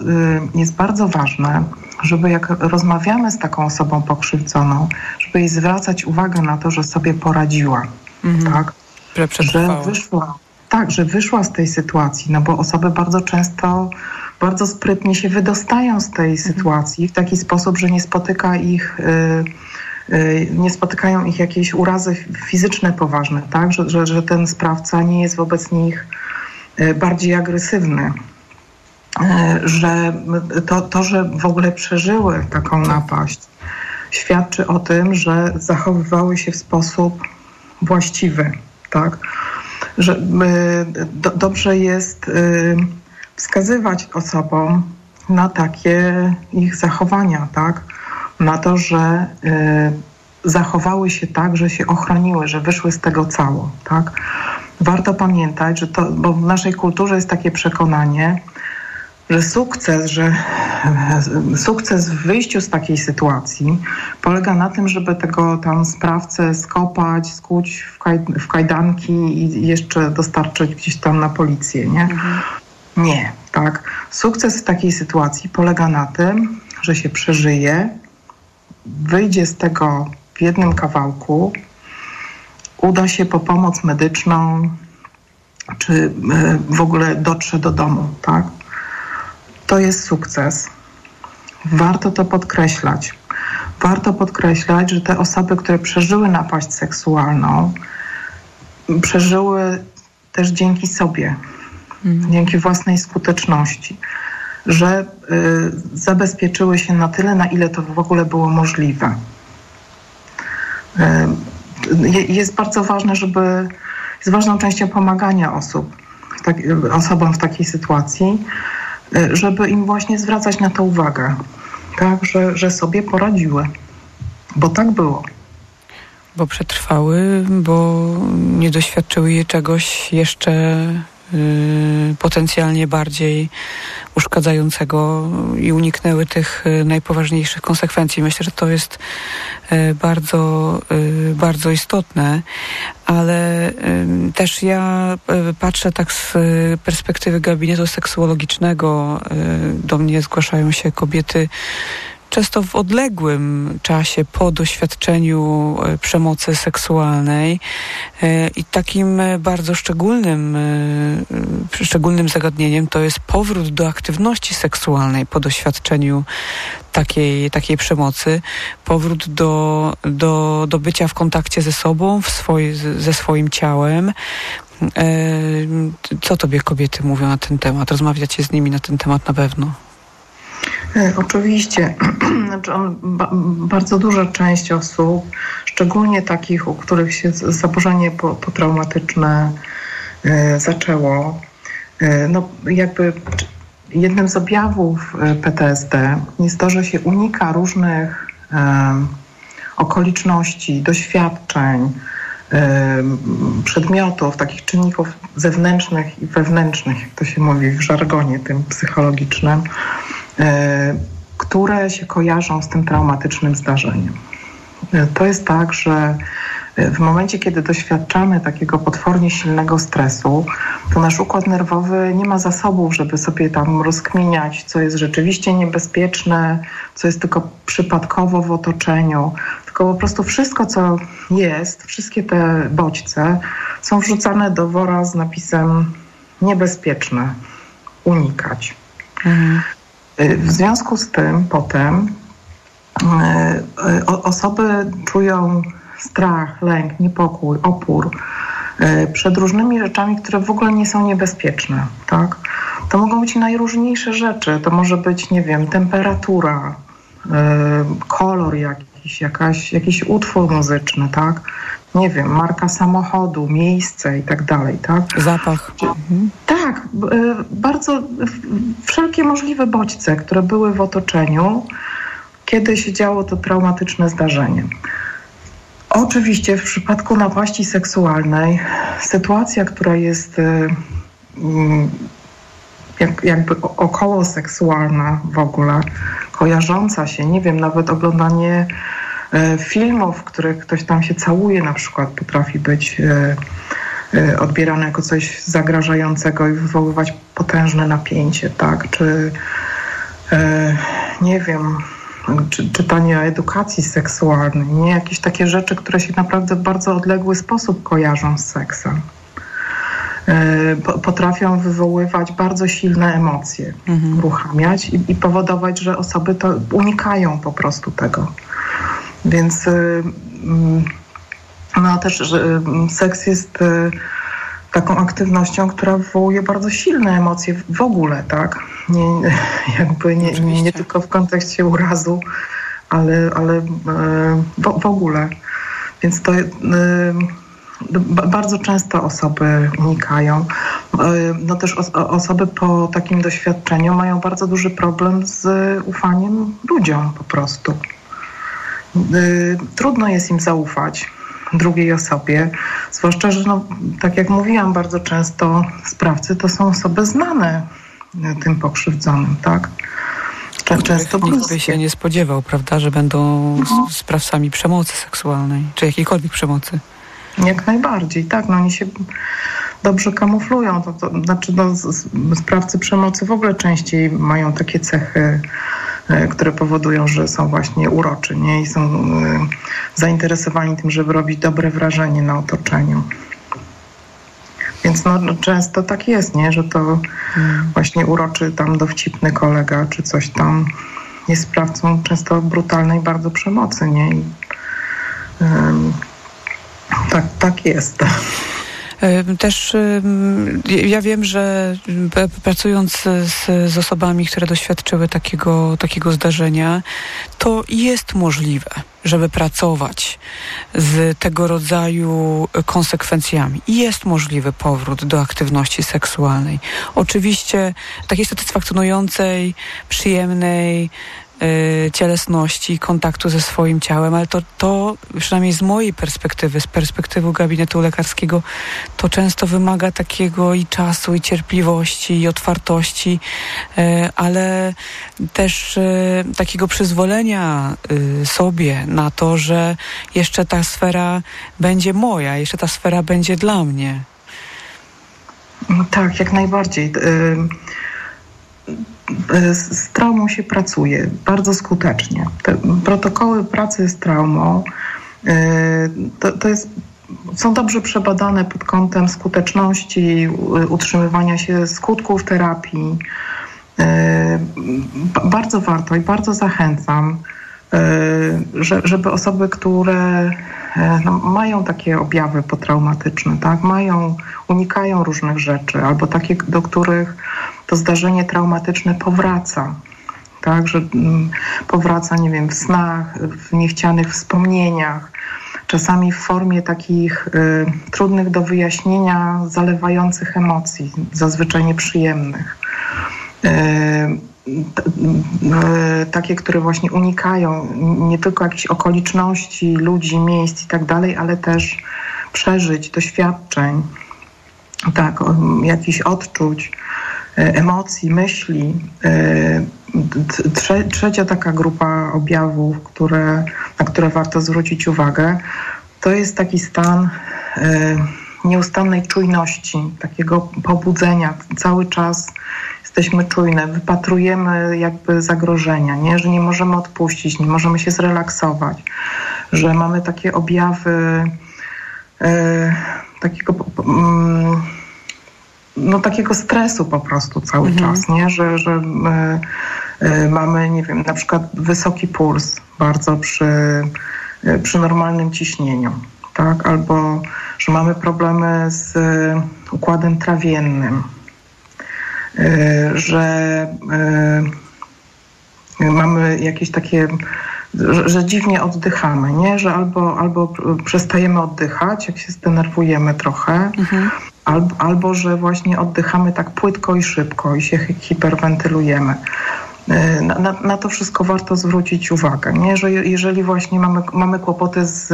jest bardzo ważne, żeby jak rozmawiamy z taką osobą pokrzywdzoną, żeby jej zwracać uwagę na to, że sobie poradziła, mhm. tak? Że wyszła, tak, że wyszła z tej sytuacji, no bo osoby bardzo często bardzo sprytnie się wydostają z tej mhm. sytuacji w taki sposób, że nie spotyka ich y, y, nie spotykają ich jakieś urazy fizyczne poważne, tak? Że, że, że ten sprawca nie jest wobec nich y, bardziej agresywny. Że to, to, że w ogóle przeżyły taką napaść, świadczy o tym, że zachowywały się w sposób właściwy, tak? Że do, dobrze jest y, wskazywać osobom na takie ich zachowania, tak? Na to, że y, zachowały się tak, że się ochroniły, że wyszły z tego cało, tak? Warto pamiętać, że to, bo w naszej kulturze jest takie przekonanie, że sukces, że sukces w wyjściu z takiej sytuacji polega na tym, żeby tego tam sprawcę skopać, skuć w, kaj, w kajdanki i jeszcze dostarczyć gdzieś tam na policję, nie? Mhm. Nie, tak. Sukces w takiej sytuacji polega na tym, że się przeżyje, wyjdzie z tego w jednym kawałku, uda się po pomoc medyczną, czy e, w ogóle dotrze do domu, tak? To jest sukces. Warto to podkreślać. Warto podkreślać, że te osoby, które przeżyły napaść seksualną, przeżyły też dzięki sobie, mhm. dzięki własnej skuteczności, że y, zabezpieczyły się na tyle, na ile to w ogóle było możliwe. Y, jest bardzo ważne, żeby jest ważną częścią pomagania osób, tak, osobom w takiej sytuacji, żeby im właśnie zwracać na to uwagę, tak, że, że sobie poradziły, bo tak było. Bo przetrwały, bo nie doświadczyły je czegoś jeszcze Y, potencjalnie bardziej uszkadzającego i uniknęły tych y, najpoważniejszych konsekwencji. Myślę, że to jest y, bardzo, bardzo istotne, ale też ja patrzę tak z perspektywy gabinetu seksuologicznego. Do mnie zgłaszają się kobiety często w odległym czasie po doświadczeniu e, przemocy seksualnej e, i takim e, bardzo szczególnym, szczególnym zagadnieniem to jest powrót do aktywności seksualnej po doświadczeniu takiej, takiej przemocy, powrót do, do, do bycia w kontakcie ze sobą, w swoj, ze swoim ciałem. Co tobie kobiety mówią na ten temat? Rozmawiacie z nimi na ten temat na pewno. E, oczywiście. Znaczy on, ba, bardzo duża część osób, szczególnie takich, u których się zaburzenie potraumatyczne e, zaczęło, e, no jakby jednym z objawów PTSD jest to, że się unika różnych okoliczności, doświadczeń, przedmiotów, takich czynników zewnętrznych i wewnętrznych, jak to się mówi w żargonie tym psychologicznym, które się kojarzą z tym traumatycznym zdarzeniem. To jest tak, że w momencie, kiedy doświadczamy takiego potwornie silnego stresu, to nasz układ nerwowy nie ma zasobów, żeby sobie tam rozkminiać, co jest rzeczywiście niebezpieczne, co jest tylko przypadkowo w otoczeniu, tylko po prostu wszystko, co jest, wszystkie te bodźce są wrzucane do wora z napisem niebezpieczne, unikać. Mhm. W związku z tym potem y, y, osoby czują strach, lęk, niepokój, opór e, przed różnymi rzeczami, które w ogóle nie są niebezpieczne, tak? To mogą być najróżniejsze rzeczy. To może być, nie wiem, temperatura, kolor jakiś, jakaś, jakiś utwór muzyczny, tak? Nie wiem, marka samochodu, miejsce i tak dalej, tak? Zapach. Mhm. Tak, e, bardzo wszelkie możliwe bodźce, które były w otoczeniu, kiedy się działo to traumatyczne zdarzenie. Oczywiście w przypadku napaści seksualnej sytuacja, która jest y, mm, jak, jakby około seksualna w ogóle, kojarząca się, nie wiem, nawet oglądanie y, filmów, w których ktoś tam się całuje na przykład potrafi być y, odbierane jako coś zagrażającego i wywoływać potężne napięcie, tak? Czy nie wiem, czy, czytanie o edukacji seksualnej, nie jakieś takie rzeczy, które się naprawdę w bardzo odległy sposób kojarzą z seksem. E, potrafią wywoływać bardzo silne emocje, mhm. uruchamiać i, i, powodować, że osoby to unikają po prostu tego. Więc y, mm, no też, że mm, seks jest y, taką aktywnością, która wywołuje bardzo silne emocje w ogóle, tak? Nie, jakby nie, nie, nie tylko w kontekście urazu, ale, ale e, w, w ogóle. Więc to e, bardzo często osoby unikają. E, no też osoby po takim doświadczeniu mają bardzo duży problem z ufaniem ludziom po prostu. Trudno jest im zaufać drugiej osobie. Zwłaszcza, że no, tak jak mówiłam, bardzo często sprawcy to są osoby znane tym pokrzywdzonym, tak? Często nikt by się nie spodziewał, prawda, że będą no. sprawcami przemocy seksualnej, czy jakiejkolwiek przemocy. Jak najbardziej, tak. No oni się dobrze kamuflują. To, to znaczy, no, sprawcy przemocy w ogóle częściej mają takie cechy E, które powodują, że są właśnie uroczy nie? i są e, zainteresowani tym, żeby robić dobre wrażenie na otoczeniu. Więc no, no, często tak jest, nie? że to hmm. właśnie uroczy tam dowcipny kolega czy coś tam jest sprawcą często brutalnej bardzo przemocy. Nie? I, tak, tak jest. Też ja wiem, że pracując z, z osobami, które doświadczyły takiego, takiego zdarzenia, to jest możliwe, żeby pracować z tego rodzaju konsekwencjami. Jest możliwy powrót do aktywności seksualnej. Oczywiście takiej satysfakcjonującej, przyjemnej, cielesności, kontaktu ze swoim ciałem, ale to, to przynajmniej z mojej perspektywy, z perspektywy gabinetu lekarskiego, to często wymaga takiego i czasu, i cierpliwości, i otwartości, y, ale też y, takiego przyzwolenia sobie na to, że jeszcze ta sfera będzie moja, jeszcze ta sfera będzie dla mnie. Tak, jak najbardziej. E, z traumą się pracuje bardzo skutecznie. Te protokoły pracy z traumą e, to, to jest są dobrze przebadane pod kątem skuteczności, utrzymywania się skutków terapii. E, bardzo warto i bardzo zachęcam, żeby osoby, które no, mają takie objawy potraumatyczne, tak, mają, unikają różnych rzeczy, albo takie, do których to zdarzenie traumatyczne powraca. Tak, że mm, powraca, nie wiem, w snach, w niechcianych wspomnieniach, czasami w formie takich y, trudnych do wyjaśnienia, zalewających emocji, zazwyczaj nieprzyjemnych. Y, y, takie, które właśnie unikają nie tylko jakichś okoliczności, ludzi, miejsc i tak dalej, ale też przeżyć, doświadczeń, tak, jakichś odczuć, emocji, myśli. Trze trzecia taka grupa objawów, które, na które warto zwrócić uwagę, to jest taki stan nieustannej czujności, takiego pobudzenia. Cały czas jesteśmy czujne, wypatrujemy jakby zagrożenia, nie? że nie możemy odpuścić, nie możemy się zrelaksować, że mamy takie objawy e, takiego. Mm, no, takiego stresu po prostu cały mhm. czas, nie? że, że y, mamy, nie wiem, na przykład wysoki puls bardzo przy, y, przy normalnym ciśnieniu, tak? albo że mamy problemy z układem trawiennym, że mamy jakieś takie, że, że, dziwnie oddychamy, nie? że albo, albo przestajemy oddychać, jak się zdenerwujemy trochę, mhm. Albo, albo że właśnie oddychamy tak płytko i szybko i się hiperwentylujemy. Y, na, na, na, to wszystko warto zwrócić uwagę, nie? że jeżeli właśnie mamy, mamy kłopoty z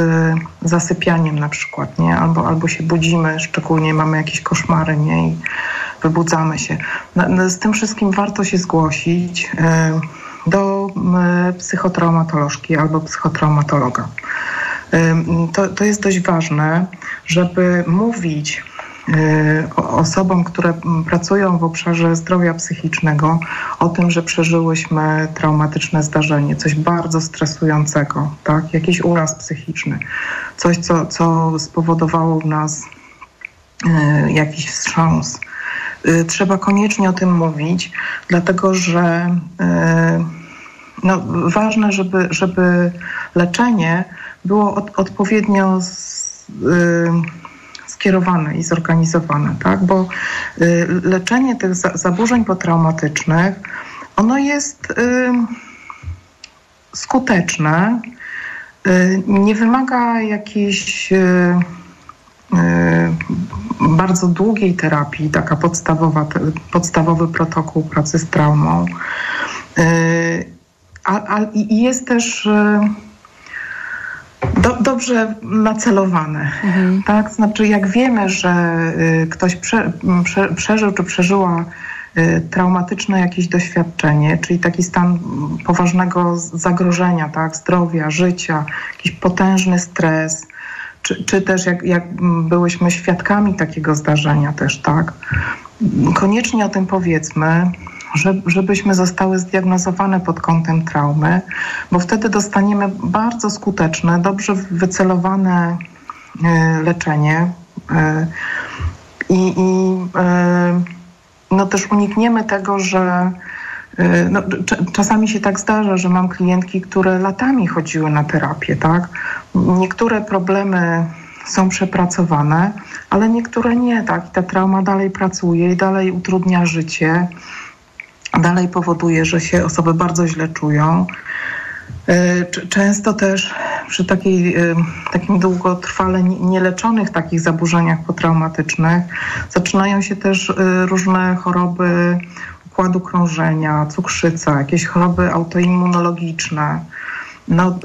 zasypianiem na przykład, nie? Albo, albo się budzimy, szczególnie mamy jakieś koszmary nie? i wybudzamy się. Z tym wszystkim warto się zgłosić y, do y, psychotraumatolożki albo psychotraumatologa. To, to jest dość ważne, żeby mówić Y, osobom, które pracują w obszarze zdrowia psychicznego, o tym, że przeżyłyśmy traumatyczne zdarzenie, coś bardzo stresującego, tak? jakiś uraz psychiczny, coś, co, co spowodowało w nas y, jakiś wstrząs. Y, trzeba koniecznie o tym mówić, dlatego że no, ważne, żeby, żeby leczenie było od, odpowiednio z, skierowane i zorganizowane, tak? Bo y, leczenie tych zaburzeń potraumatycznych, ono jest y, skuteczne, y, nie wymaga jakiejś bardzo długiej terapii, taka podstawowa, podstawowy protokół pracy z traumą. I jest też do, dobrze nacelowane. Mhm. Tak? Znaczy, jak wiemy, że y, ktoś prze, prze, przeżył czy przeżyła y, traumatyczne jakieś doświadczenie, czyli taki stan poważnego zagrożenia tak, zdrowia, życia, jakiś potężny stres, czy, czy też jak, jak byłyśmy świadkami takiego zdarzenia też, tak, koniecznie o tym powiedzmy, żebyśmy zostały zdiagnozowane pod kątem traumy, bo wtedy dostaniemy bardzo skuteczne, dobrze wycelowane e, leczenie e, i, i e, no też unikniemy tego, że no, czasami się tak zdarza, że mam klientki, które latami chodziły na terapię, tak? Niektóre problemy są przepracowane, ale niektóre nie, tak? I ta trauma dalej pracuje i dalej utrudnia życie dalej powoduje, że się osoby bardzo źle czują. E, często też przy takiej, e, takim długotrwale nieleczonych takich zaburzeniach potraumatycznych zaczynają się też e, różne choroby układu krążenia, cukrzyca, jakieś choroby autoimmunologiczne. No,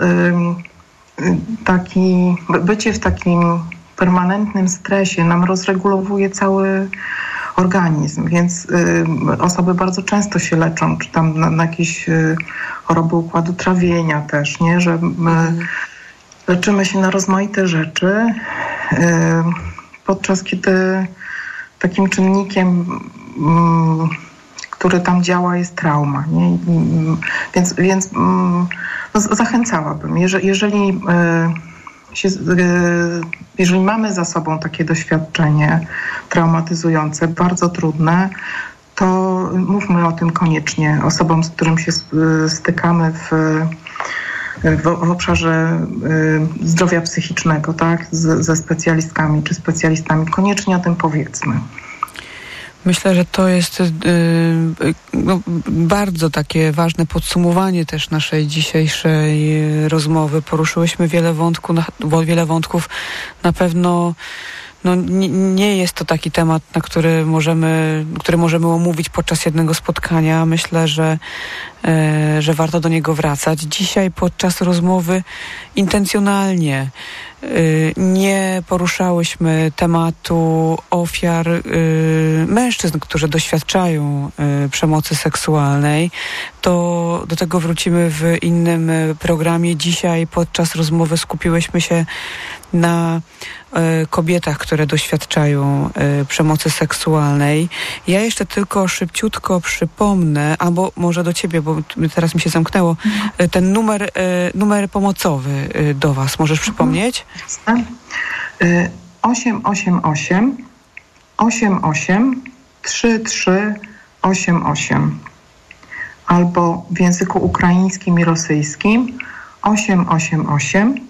taki, bycie w takim permanentnym stresie nam rozregulowuje cały organizm, więc y, osoby bardzo często się leczą, czy tam na, na jakieś y, choroby układu trawienia też, nie? Że my leczymy się na rozmaite rzeczy, y, podczas kiedy takim czynnikiem, mm, który tam działa, jest trauma. Nie? Więc, więc mm, no, zachęcałabym, jeżeli, jeżeli się, jeżeli mamy za sobą takie doświadczenie traumatyzujące, bardzo trudne, to mówmy o tym koniecznie osobom, z którym się stykamy w, w, w obszarze zdrowia psychicznego, tak, z, ze specjalistkami czy specjalistami. Koniecznie o tym powiedzmy. Myślę, że to jest yy, no, bardzo takie ważne podsumowanie też naszej dzisiejszej rozmowy. Poruszyłyśmy wiele, wątku, na, wiele wątków. Na pewno no, nie, jest to taki temat, na który możemy, który możemy omówić podczas jednego spotkania. Myślę, że, e, że warto do niego wracać. Dzisiaj podczas rozmowy intencjonalnie y, nie poruszałyśmy tematu ofiar y, mężczyzn, którzy doświadczają y, przemocy seksualnej. To do tego wrócimy w innym y, programie. Dzisiaj podczas rozmowy skupiłyśmy się na y, kobietach, które doświadczają y, przemocy seksualnej. Ja jeszcze tylko szybciutko przypomnę, albo może do ciebie, bo teraz mi się zamknęło, y, ten numer, y, numer pomocowy y, do was. Możesz przypomnieć? Jasne. Y, 888 88 33 88 albo w języku ukraińskim i rosyjskim 888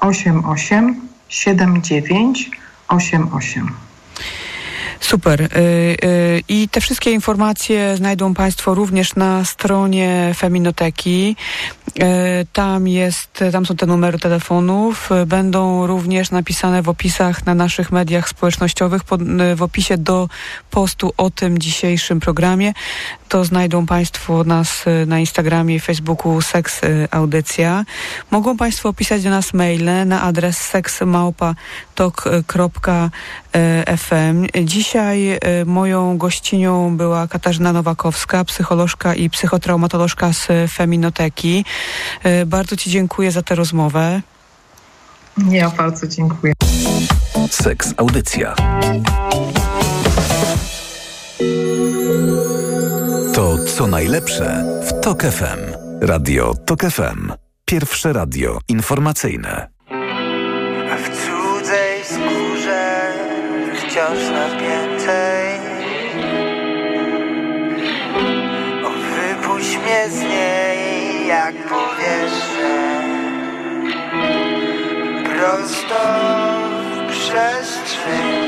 88 79 88. Super. Y, y, I te wszystkie informacje znajdą Państwo również na stronie Feminoteki. Y, Tam jest, tam są te numery telefonów. Będą również napisane w opisach na naszych mediach społecznościowych, w opisie do postu o tym dzisiejszym programie. To znajdą Państwo nas y, na Instagramie i Facebooku Seks y, Audycja. Mogą Państwo opisać do nas maile na adres seksmałpa.tok.fm. Dzisiaj y, moją gościnią była Katarzyna Nowakowska, psycholożka i psychotraumatolożka z Feminoteki. Bardzo Ci dziękuję za tę rozmowę. Ja bardzo dziękuję. Seks Audycja. Co najlepsze w TOK FM. Radio TOK FM. Pierwsze radio informacyjne. W cudzej skórze wciąż napiętej O wypuść mnie z niej jak powietrze Prosto w przestrzeń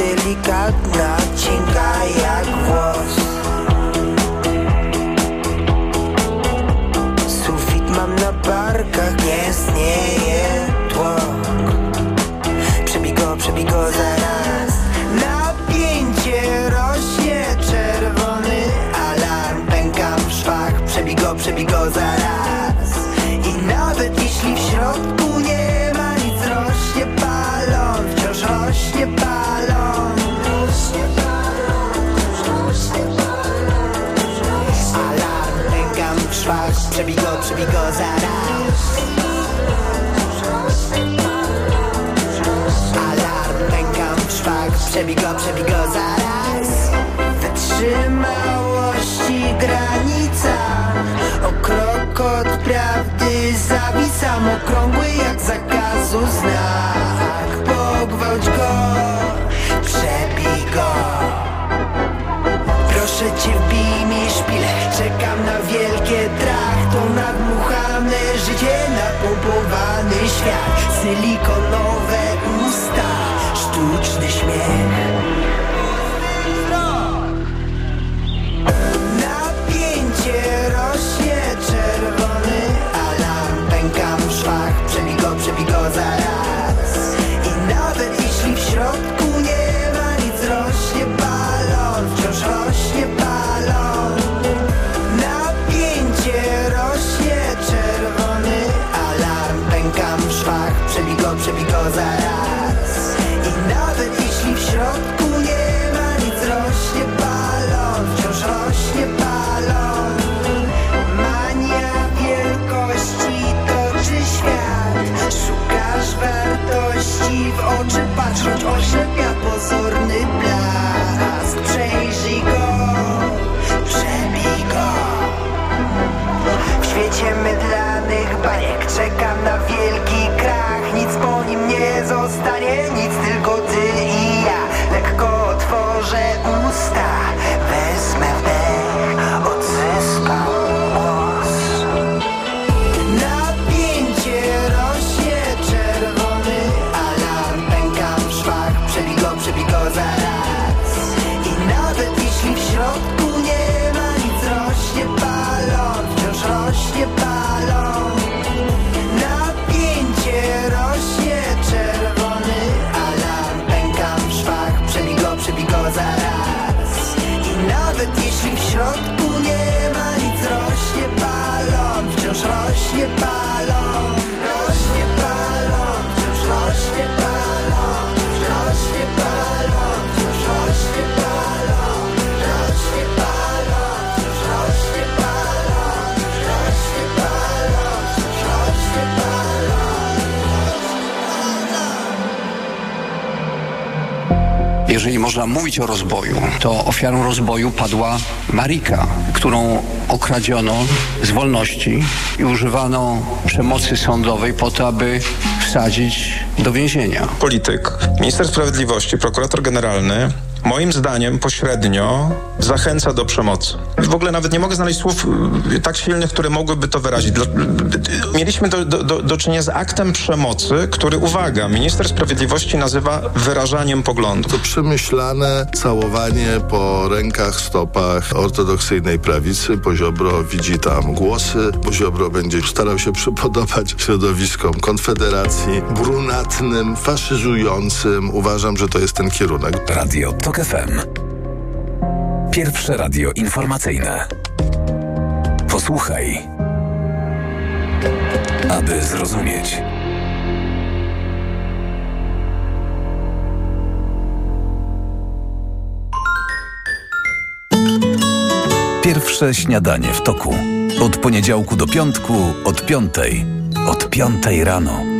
delikatna, cienka jak włos. Sufit mam na barkach, nie istnieje tłok. Przebij go, przebij go zaraz. Napięcie rośnie, czerwony alarm Pękam w szwach, przebij go, przebij go zaraz przebij go zaraz. Wytrzymałości granica. O krok od prawdy zawisam. Okrągły jak zakazu znak. Pogwałć go, przebij go. Proszę cię wbij mi szpilę. Czekam na wielkie trach To nadmuchane życie Napompowany świat. Silikonowe usta. Sztuczny again. Patrząc Oślepia pozorny blask. Przejrzyj go, przebij go. W świecie mydlanych baniek Czekam na wielki można mówić o rozboju, to ofiarą rozboju padła Marika, którą okradziono z wolności i używano przemocy sądowej po to, aby wsadzić do więzienia. Polityk, minister sprawiedliwości, prokurator generalny moim zdaniem pośrednio zachęca do przemocy. W ogóle nawet nie mogę znaleźć słów y, tak silnych, które mogłyby to wyrazić. Mieliśmy do, do, do, do czynienia z aktem przemocy, który, uwaga, minister sprawiedliwości nazywa wyrażaniem poglądu. To przemyślane całowanie po rękach, stopach ortodoksyjnej prawicy. Bo Ziobro widzi tam głosy, bo Ziobro będzie starał się przypodobać środowiskom Konfederacji, brunatnym, faszyzującym. Uważam, że to jest ten kierunek. Radio TOK FM. Pierwsze radio informacyjne. Posłuchaj. Aby zrozumieć. Pierwsze śniadanie w toku. Od poniedziałku do piątku, od piątej. Od piątej rano.